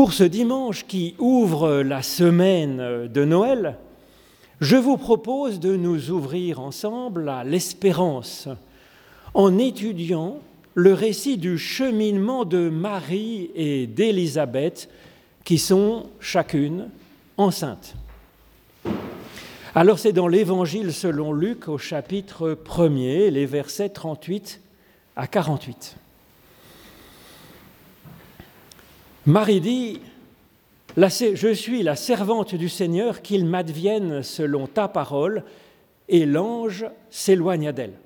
Pour ce dimanche qui ouvre la semaine de Noël, je vous propose de nous ouvrir ensemble à l'espérance en étudiant le récit du cheminement de Marie et d'Élisabeth qui sont chacune enceintes. Alors c'est dans l'Évangile selon Luc au chapitre 1er, les versets 38 à 48. Marie dit, Je suis la servante du Seigneur, qu'il m'advienne selon ta parole, et l'ange s'éloigna d'elle.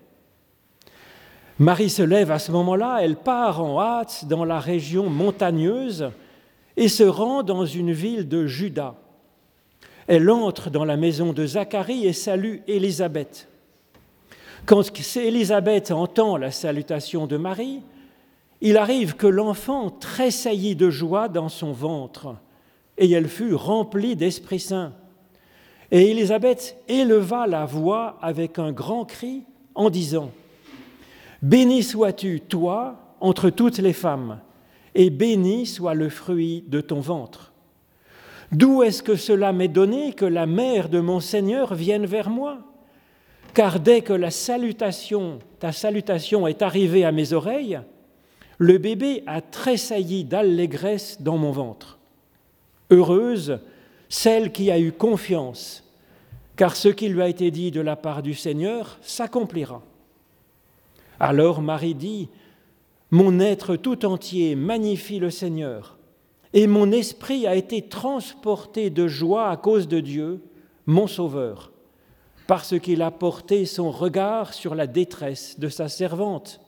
Marie se lève à ce moment-là, elle part en hâte dans la région montagneuse et se rend dans une ville de Juda. Elle entre dans la maison de Zacharie et salue Élisabeth. Quand Élisabeth entend la salutation de Marie, il arrive que l'enfant tressaillit de joie dans son ventre, et elle fut remplie d'Esprit Saint. Et Élisabeth éleva la voix avec un grand cri en disant, Béni sois-tu, toi, entre toutes les femmes, et béni soit le fruit de ton ventre. D'où est-ce que cela m'est donné que la mère de mon Seigneur vienne vers moi? Car dès que la salutation, ta salutation est arrivée à mes oreilles, le bébé a tressailli d'allégresse dans mon ventre. Heureuse celle qui a eu confiance, car ce qui lui a été dit de la part du Seigneur s'accomplira. Alors Marie dit, Mon être tout entier magnifie le Seigneur, et mon esprit a été transporté de joie à cause de Dieu, mon Sauveur, parce qu'il a porté son regard sur la détresse de sa servante.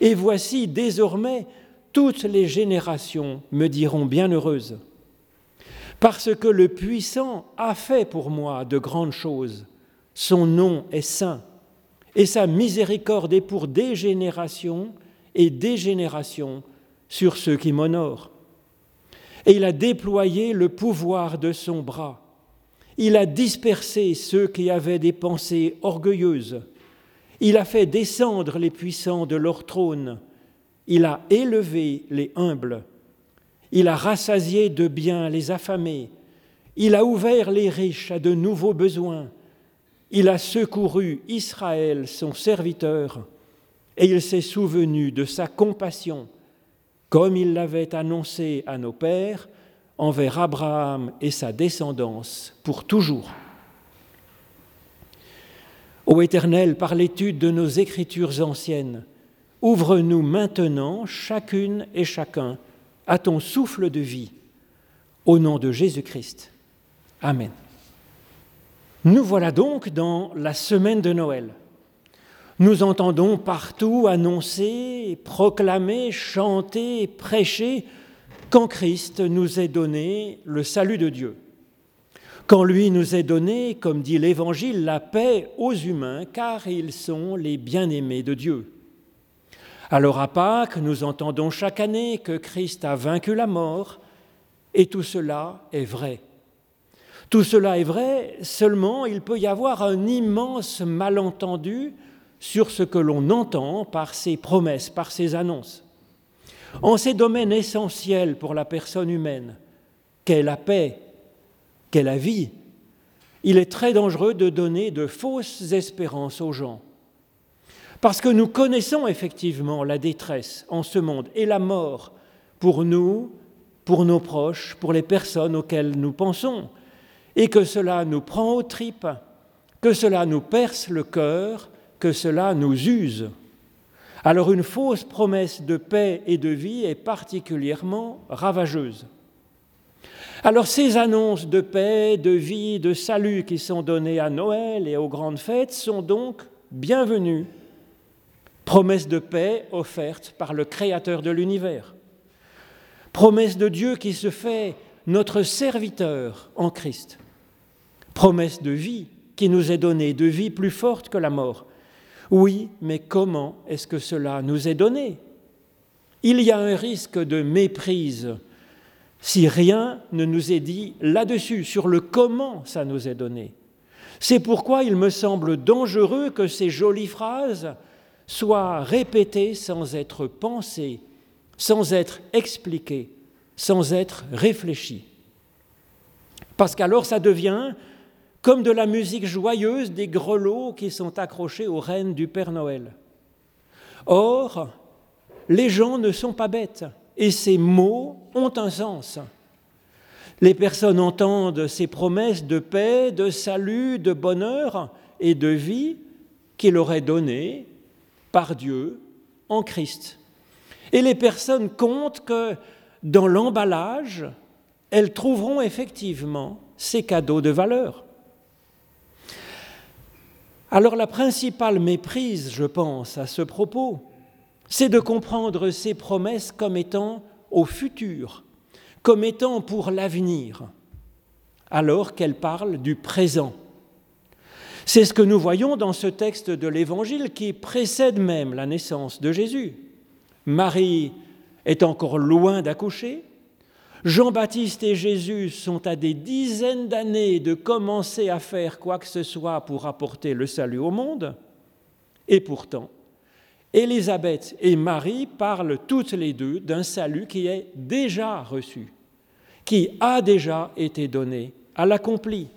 Et voici désormais toutes les générations me diront bienheureuse, parce que le puissant a fait pour moi de grandes choses, son nom est saint et sa miséricorde est pour des générations et des générations sur ceux qui m'honorent. Et il a déployé le pouvoir de son bras. Il a dispersé ceux qui avaient des pensées orgueilleuses. Il a fait descendre les puissants de leur trône. Il a élevé les humbles. Il a rassasié de bien les affamés. Il a ouvert les riches à de nouveaux besoins il a secouru Israël, son serviteur, et il s'est souvenu de sa compassion, comme il l'avait annoncé à nos pères, envers Abraham et sa descendance pour toujours. Ô Éternel, par l'étude de nos écritures anciennes, ouvre-nous maintenant, chacune et chacun, à ton souffle de vie, au nom de Jésus-Christ. Amen. Nous voilà donc dans la semaine de Noël. Nous entendons partout annoncer, proclamer, chanter, prêcher qu'en Christ nous est donné le salut de Dieu. Quand lui nous est donné, comme dit l'Évangile, la paix aux humains, car ils sont les bien-aimés de Dieu. Alors à Pâques, nous entendons chaque année que Christ a vaincu la mort, et tout cela est vrai. Tout cela est vrai, seulement il peut y avoir un immense malentendu sur ce que l'on entend par ces promesses, par ces annonces. En ces domaines essentiels pour la personne humaine, qu'est la paix, qu'est la vie, il est très dangereux de donner de fausses espérances aux gens. Parce que nous connaissons effectivement la détresse en ce monde et la mort pour nous, pour nos proches, pour les personnes auxquelles nous pensons et que cela nous prend aux tripes, que cela nous perce le cœur, que cela nous use. Alors une fausse promesse de paix et de vie est particulièrement ravageuse. Alors ces annonces de paix, de vie, de salut qui sont données à Noël et aux grandes fêtes sont donc bienvenues. Promesse de paix offerte par le Créateur de l'univers. Promesse de Dieu qui se fait notre serviteur en Christ promesse de vie qui nous est donnée, de vie plus forte que la mort. Oui, mais comment est-ce que cela nous est donné? Il y a un risque de méprise si rien ne nous est dit là-dessus, sur le comment ça nous est donné. C'est pourquoi il me semble dangereux que ces jolies phrases soient répétées sans être pensées, sans être expliquées, sans être réfléchi. Parce qu'alors ça devient comme de la musique joyeuse des grelots qui sont accrochés aux rênes du Père Noël. Or, les gens ne sont pas bêtes et ces mots ont un sens. Les personnes entendent ces promesses de paix, de salut, de bonheur et de vie qu'il aurait données par Dieu en Christ. Et les personnes comptent que dans l'emballage, elles trouveront effectivement ces cadeaux de valeur. Alors la principale méprise, je pense, à ce propos, c'est de comprendre ces promesses comme étant au futur, comme étant pour l'avenir, alors qu'elles parlent du présent. C'est ce que nous voyons dans ce texte de l'Évangile qui précède même la naissance de Jésus. Marie est encore loin d'accoucher. Jean-Baptiste et Jésus sont à des dizaines d'années de commencer à faire quoi que ce soit pour apporter le salut au monde. Et pourtant, Élisabeth et Marie parlent toutes les deux d'un salut qui est déjà reçu, qui a déjà été donné à l'accompli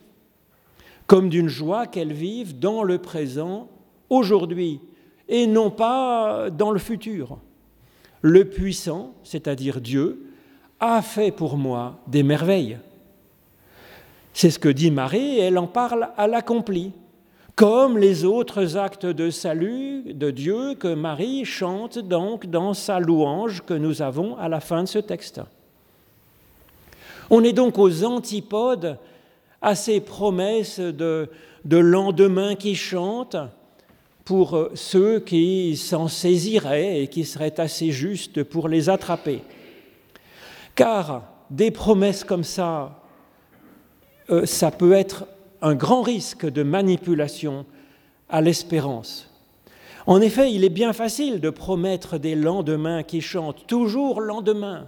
comme d'une joie qu'elles vivent dans le présent, aujourd'hui, et non pas dans le futur. Le puissant, c'est-à-dire Dieu, a fait pour moi des merveilles. C'est ce que dit Marie, et elle en parle à l'accompli, comme les autres actes de salut de Dieu que Marie chante donc dans sa louange que nous avons à la fin de ce texte. On est donc aux antipodes à ces promesses de, lendemain qui chantent pour ceux qui s'en saisiraient et qui seraient assez justes pour les attraper. Car des promesses comme ça, euh, ça peut être un grand risque de manipulation à l'espérance. En effet, il est bien facile de promettre des lendemains qui chantent, toujours lendemain.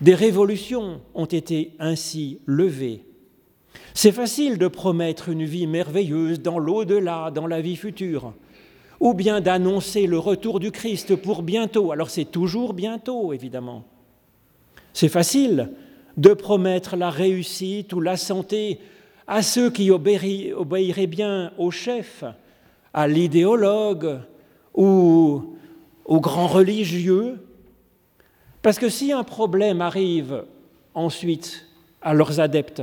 Des révolutions ont été ainsi levées c'est facile de promettre une vie merveilleuse dans l'au-delà, dans la vie future, ou bien d'annoncer le retour du Christ pour bientôt. Alors c'est toujours bientôt, évidemment. C'est facile de promettre la réussite ou la santé à ceux qui obéiraient bien au chef, à l'idéologue ou aux grands religieux. Parce que si un problème arrive ensuite à leurs adeptes,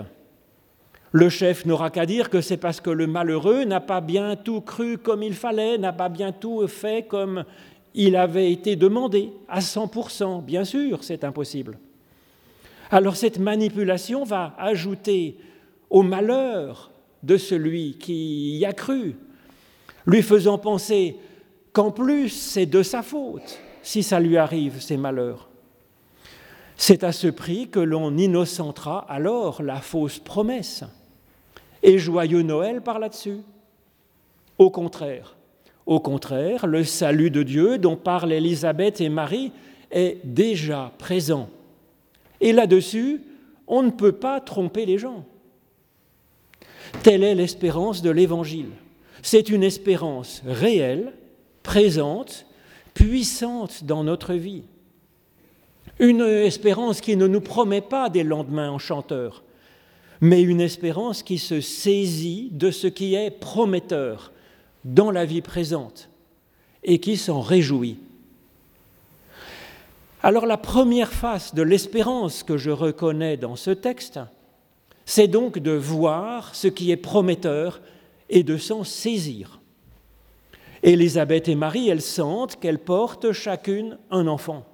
le chef n'aura qu'à dire que c'est parce que le malheureux n'a pas bien tout cru comme il fallait, n'a pas bien tout fait comme il avait été demandé, à 100%. Bien sûr, c'est impossible. Alors cette manipulation va ajouter au malheur de celui qui y a cru, lui faisant penser qu'en plus c'est de sa faute si ça lui arrive, ces malheurs. C'est à ce prix que l'on innocentera alors la fausse promesse et joyeux Noël par là-dessus. Au contraire, au contraire, le salut de Dieu dont parlent Élisabeth et Marie est déjà présent. Et là-dessus, on ne peut pas tromper les gens. Telle est l'espérance de l'Évangile. C'est une espérance réelle, présente, puissante dans notre vie. Une espérance qui ne nous promet pas des lendemains enchanteurs, mais une espérance qui se saisit de ce qui est prometteur dans la vie présente et qui s'en réjouit. Alors la première face de l'espérance que je reconnais dans ce texte, c'est donc de voir ce qui est prometteur et de s'en saisir. Élisabeth et Marie, elles sentent qu'elles portent chacune un enfant,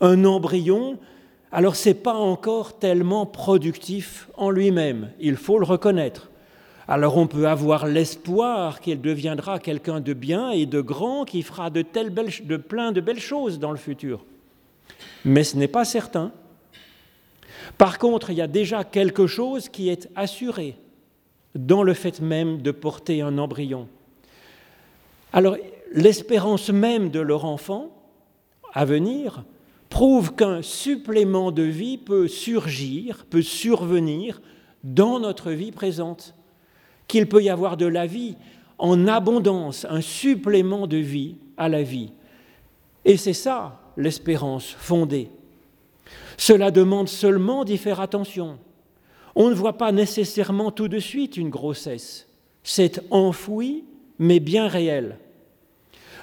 un embryon alors ce n'est pas encore tellement productif en lui-même, il faut le reconnaître. Alors on peut avoir l'espoir qu'il deviendra quelqu'un de bien et de grand qui fera de plein de belles choses dans le futur. Mais ce n'est pas certain. Par contre, il y a déjà quelque chose qui est assuré dans le fait même de porter un embryon. Alors l'espérance même de leur enfant à venir, prouve qu'un supplément de vie peut surgir, peut survenir dans notre vie présente, qu'il peut y avoir de la vie en abondance, un supplément de vie à la vie. Et c'est ça l'espérance fondée. Cela demande seulement d'y faire attention. On ne voit pas nécessairement tout de suite une grossesse. C'est enfoui, mais bien réel.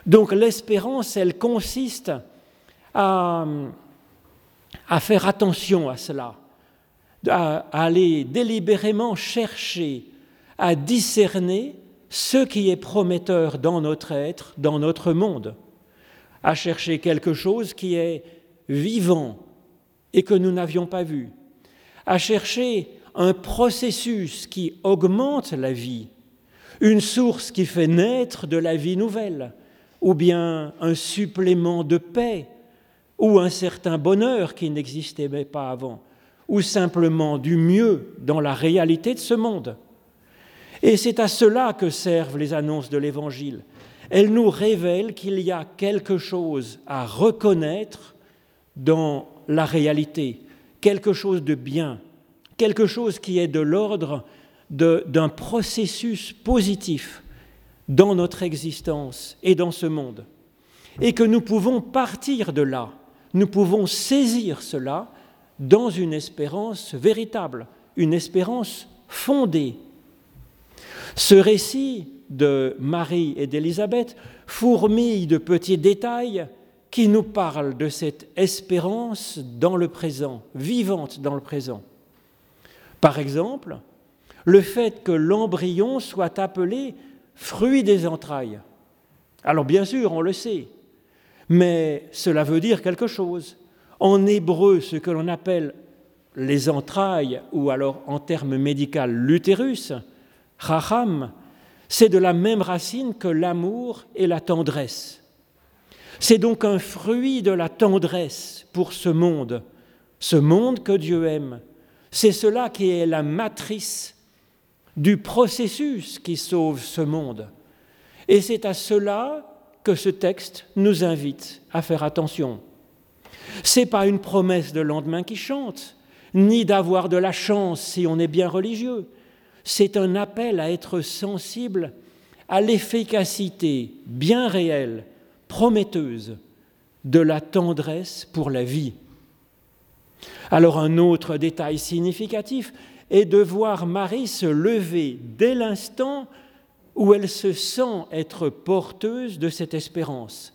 Donc l'espérance, elle consiste à, à, faire attention à cela, à, à aller délibérément chercher, à discerner ce qui est prometteur dans notre être, dans notre monde, à chercher quelque chose qui est vivant et que nous n'avions pas vu, à chercher un processus qui augmente la vie, une source qui fait naître de la vie nouvelle, ou bien un supplément de paix, ou un certain bonheur qui n'existait pas avant, ou simplement du mieux dans la réalité de ce monde. Et c'est à cela que servent les annonces de l'Évangile. Elles nous révèlent qu'il y a quelque chose à reconnaître dans la réalité, quelque chose de bien, quelque chose qui est de l'ordre d'un processus positif dans notre existence et dans ce monde. Et que nous pouvons partir de là, nous pouvons saisir cela dans une espérance véritable, une espérance fondée. Ce récit de Marie et d'Élisabeth fourmille de petits détails qui nous parlent de cette espérance dans le présent, vivante dans le présent. Par exemple, le fait que l'embryon soit appelé fruit des entrailles. Alors bien sûr, on le sait, mais cela veut dire quelque chose. En hébreu, ce que l'on appelle les entrailles, ou alors en termes médicaux l'utérus, racham, c'est de la même racine que l'amour et la tendresse. C'est donc un fruit de la tendresse pour ce monde, ce monde que Dieu aime. C'est cela qui est la matrice du processus qui sauve ce monde. Et c'est à cela que ce texte nous invite à faire attention. Ce n'est pas une promesse de lendemain qui chante, ni d'avoir de la chance si on est bien religieux. C'est un appel à être sensible à l'efficacité bien réelle, prometteuse de la tendresse pour la vie. Alors un autre détail significatif est de voir Marie se lever dès l'instant où elle se sent être porteuse de cette espérance,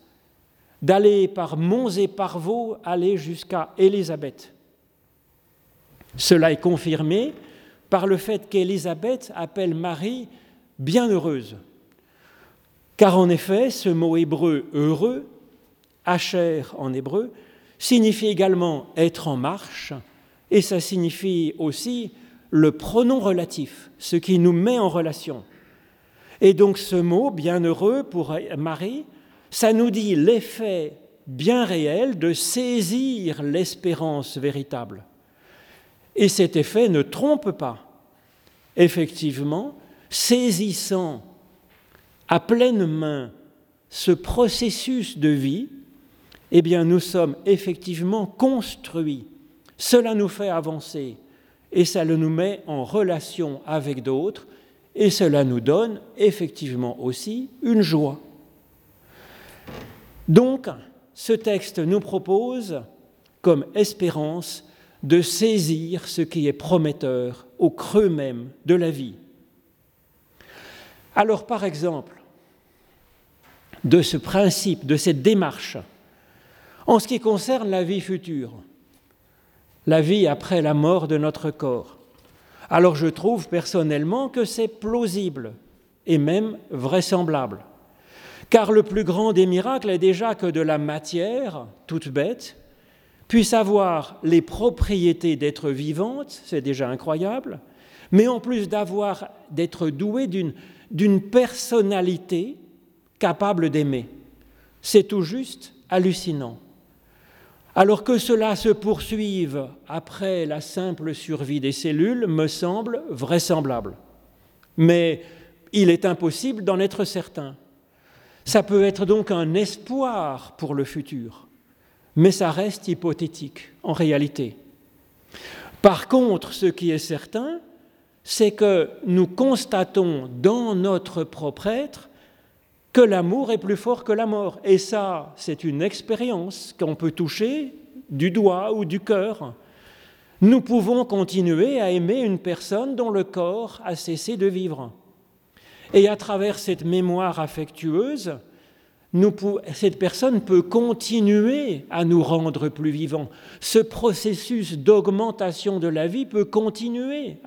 d'aller par monts et par vaux, aller jusqu'à Élisabeth. Cela est confirmé par le fait qu'Élisabeth appelle Marie bienheureuse. Car en effet, ce mot hébreu heureux, Asher en hébreu, signifie également être en marche, et ça signifie aussi le pronom relatif, ce qui nous met en relation. Et donc ce mot, bienheureux pour Marie, ça nous dit l'effet bien réel de saisir l'espérance véritable. Et cet effet ne trompe pas. Effectivement, saisissant à pleine main ce processus de vie, eh bien nous sommes effectivement construits. Cela nous fait avancer et ça nous met en relation avec d'autres et cela nous donne effectivement aussi une joie. Donc, ce texte nous propose comme espérance de saisir ce qui est prometteur au creux même de la vie. Alors, par exemple, de ce principe, de cette démarche, en ce qui concerne la vie future, la vie après la mort de notre corps, alors je trouve personnellement que c'est plausible et même vraisemblable. Car le plus grand des miracles est déjà que de la matière, toute bête, puisse avoir les propriétés d'être vivante, c'est déjà incroyable, mais en plus d'avoir, d'être doué d'une personnalité capable d'aimer. C'est tout juste hallucinant. Alors que cela se poursuive après la simple survie des cellules me semble vraisemblable. Mais il est impossible d'en être certain. Ça peut être donc un espoir pour le futur mais ça reste hypothétique en réalité. Par contre, ce qui est certain, c'est que nous constatons dans notre propre être que l'amour est plus fort que la mort. Et ça, c'est une expérience qu'on peut toucher du doigt ou du cœur, nous pouvons continuer à aimer une personne dont le corps a cessé de vivre. Et à travers cette mémoire affectueuse, cette personne peut continuer à nous rendre plus vivants. Ce processus d'augmentation de la vie peut continuer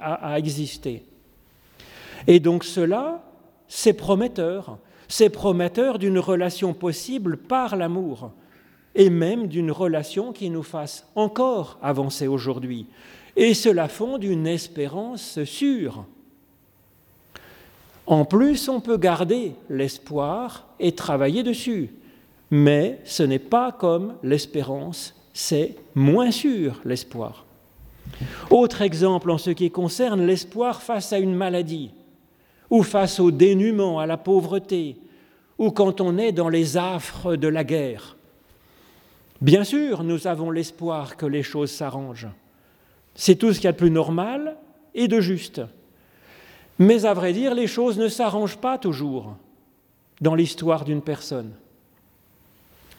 à exister. Et donc cela, c'est prometteur. C'est prometteur d'une relation possible par l'amour et même d'une relation qui nous fasse encore avancer aujourd'hui. Et cela fonde une espérance sûre. En plus, on peut garder l'espoir et travailler dessus, mais ce n'est pas comme l'espérance, c'est moins sûr l'espoir. Autre exemple en ce qui concerne l'espoir face à une maladie, ou face au dénuement, à la pauvreté, ou quand on est dans les affres de la guerre. Bien sûr, nous avons l'espoir que les choses s'arrangent. C'est tout ce qu'il y a de plus normal et de juste. Mais à vrai dire, les choses ne s'arrangent pas toujours dans l'histoire d'une personne.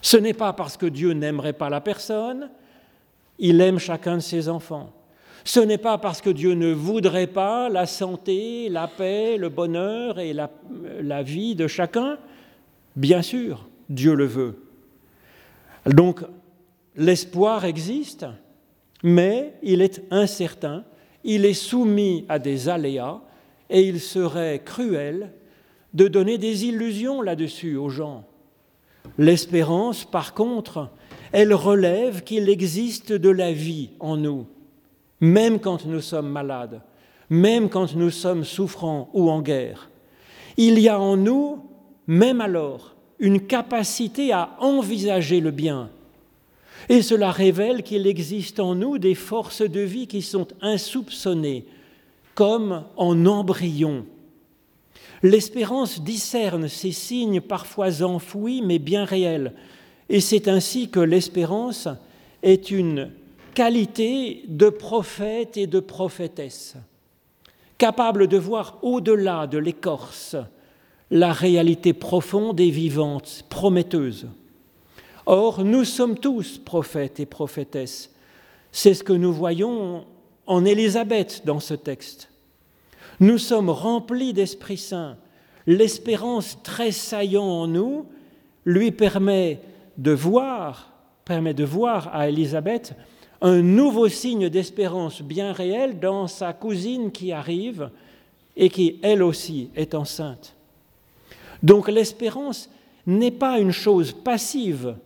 Ce n'est pas parce que Dieu n'aimerait pas la personne, il aime chacun de ses enfants. Ce n'est pas parce que Dieu ne voudrait pas la santé, la paix, le bonheur et la, vie de chacun. Bien sûr, Dieu le veut. Donc, l'espoir existe, mais il est incertain, il est soumis à des aléas, et il serait cruel de donner des illusions là-dessus aux gens. L'espérance, par contre, elle relève qu'il existe de la vie en nous, même quand nous sommes malades, même quand nous sommes souffrants ou en guerre. Il y a en nous, même alors, une capacité à envisager le bien. Et cela révèle qu'il existe en nous des forces de vie qui sont insoupçonnées, comme en embryon. L'espérance discerne ces signes parfois enfouis mais bien réels, et c'est ainsi que l'espérance est une qualité de prophète et de prophétesse, capable de voir au-delà de l'écorce la réalité profonde et vivante, prometteuse. Or, nous sommes tous prophètes et prophétesses. C'est ce que nous voyons en Élisabeth dans ce texte. Nous sommes remplis d'Esprit Saint. L'espérance tressaillant en nous lui permet de voir, permet de voir à Élisabeth un nouveau signe d'espérance bien réel dans sa cousine qui arrive et qui, elle aussi, est enceinte. Donc l'espérance n'est pas une chose passive,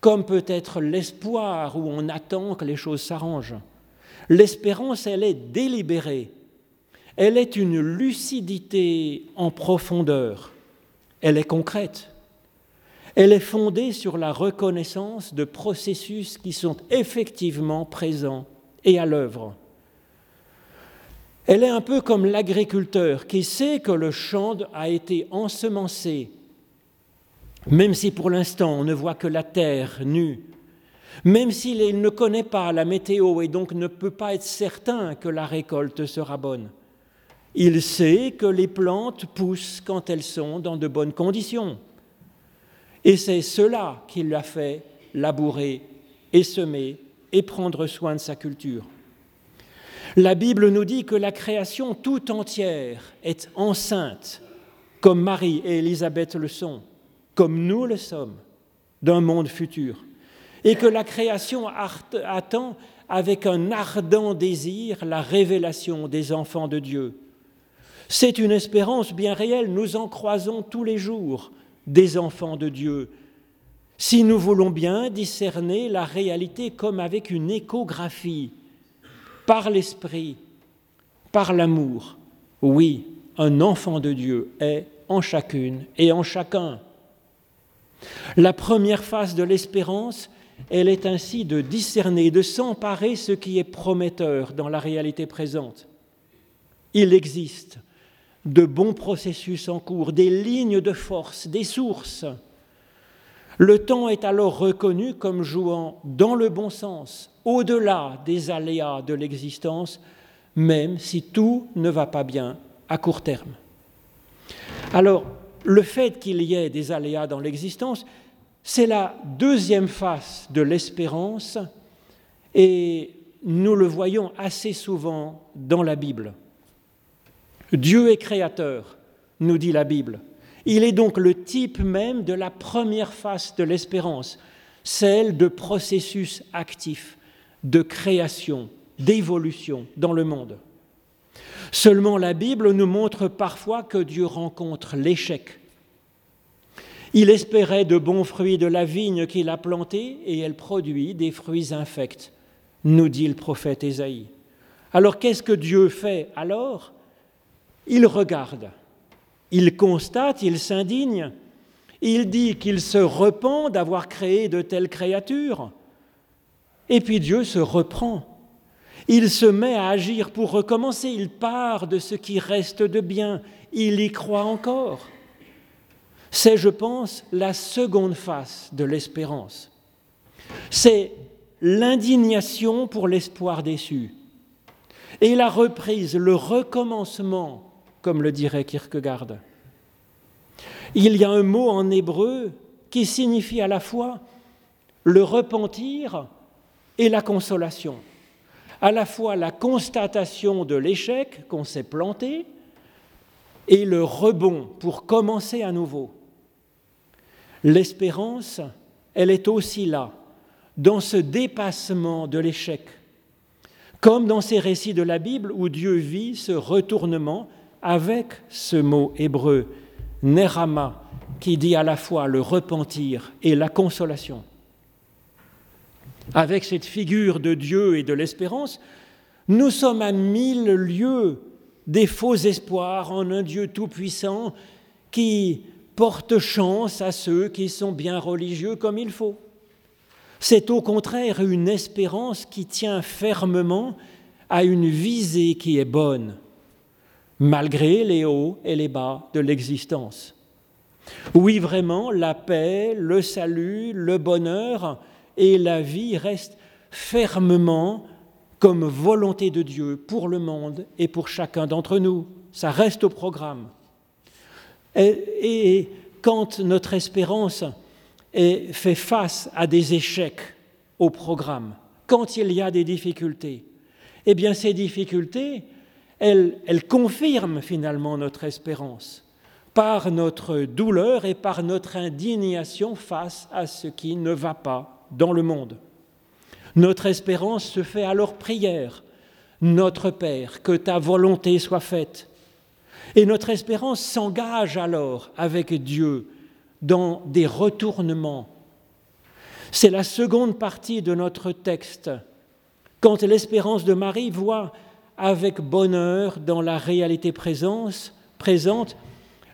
comme peut être l'espoir où on attend que les choses s'arrangent. L'espérance, elle est délibérée. Elle est une lucidité en profondeur. Elle est concrète. Elle est fondée sur la reconnaissance de processus qui sont effectivement présents et à l'œuvre. Elle est un peu comme l'agriculteur qui sait que le champ a été ensemencé, même si pour l'instant on ne voit que la terre nue, même s'il ne connaît pas la météo et donc ne peut pas être certain que la récolte sera bonne. Il sait que les plantes poussent quand elles sont dans de bonnes conditions. Et c'est cela qui l'a fait labourer et semer et prendre soin de sa culture. La Bible nous dit que la création tout entière est enceinte, comme Marie et Élisabeth le sont, comme nous le sommes, d'un monde futur, et que la création attend avec un ardent désir la révélation des enfants de Dieu. C'est une espérance bien réelle, nous en croisons tous les jours des enfants de Dieu. Si nous voulons bien discerner la réalité comme avec une échographie, par l'Esprit, par l'amour. Oui, un enfant de Dieu est en chacune et en chacun. La première phase de l'espérance, elle est ainsi de discerner, de s'emparer ce qui est prometteur dans la réalité présente. Il existe de bons processus en cours, des lignes de force, des sources. Le temps est alors reconnu comme jouant dans le bon sens, au-delà des aléas de l'existence, même si tout ne va pas bien à court terme. Alors, le fait qu'il y ait des aléas dans l'existence c'est la deuxième face de l'espérance et nous le voyons assez souvent dans la Bible. Dieu est créateur, nous dit la Bible. Il est donc le type même de la première face de l'espérance, celle de processus actif, de création, d'évolution dans le monde. Seulement la Bible nous montre parfois que Dieu rencontre l'échec. Il espérait de bons fruits de la vigne qu'il a plantée et elle produit des fruits infects, nous dit le prophète Ésaïe. Alors qu'est-ce que Dieu fait alors? Il regarde, il constate, il s'indigne, il dit qu'il se repent d'avoir créé de telles créatures, et puis Dieu se reprend. Il se met à agir pour recommencer, il part de ce qui reste de bien, il y croit encore. C'est, je pense, la seconde face de l'espérance. C'est l'indignation pour l'espoir déçu et la reprise, le recommencement, comme le dirait Kierkegaard. Il y a un mot en hébreu qui signifie à la fois le repentir et la consolation à la fois la constatation de l'échec qu'on s'est planté et le rebond pour commencer à nouveau. L'espérance, elle est aussi là, dans ce dépassement de l'échec, comme dans ces récits de la Bible où Dieu vit ce retournement avec ce mot hébreu, nerama, qui dit à la fois le repentir et la consolation. Avec cette figure de Dieu et de l'espérance, nous sommes à mille lieues des faux espoirs en un Dieu tout-puissant qui porte chance à ceux qui sont bien religieux comme il faut. C'est au contraire une espérance qui tient fermement à une visée qui est bonne, malgré les hauts et les bas de l'existence. Oui, vraiment, la paix, le salut, le bonheur et la vie restent fermement comme volonté de Dieu pour le monde et pour chacun d'entre nous. Ça reste au programme. Et, quand notre espérance fait face à des échecs au programme, quand il y a des difficultés, eh bien ces difficultés, elles confirment finalement notre espérance par notre douleur et par notre indignation face à ce qui ne va pas dans le monde. Notre espérance se fait alors prière. Notre Père, que ta volonté soit faite. Et notre espérance s'engage alors avec Dieu dans des retournements. C'est la seconde partie de notre texte, quand l'espérance de Marie voit avec bonheur dans la réalité présente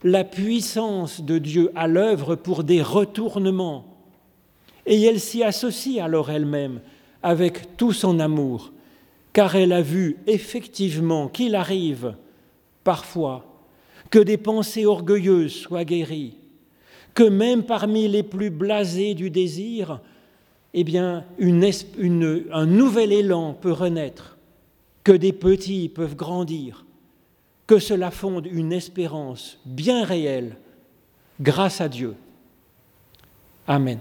la puissance de Dieu à l'œuvre pour des retournements. Et elle s'y associe alors elle-même avec tout son amour, car elle a vu effectivement qu'il arrive parfois que des pensées orgueilleuses soient guéries, que même parmi les plus blasés du désir, eh un nouvel élan peut renaître, que des petits peuvent grandir, que cela fonde une espérance bien réelle grâce à Dieu. Amen.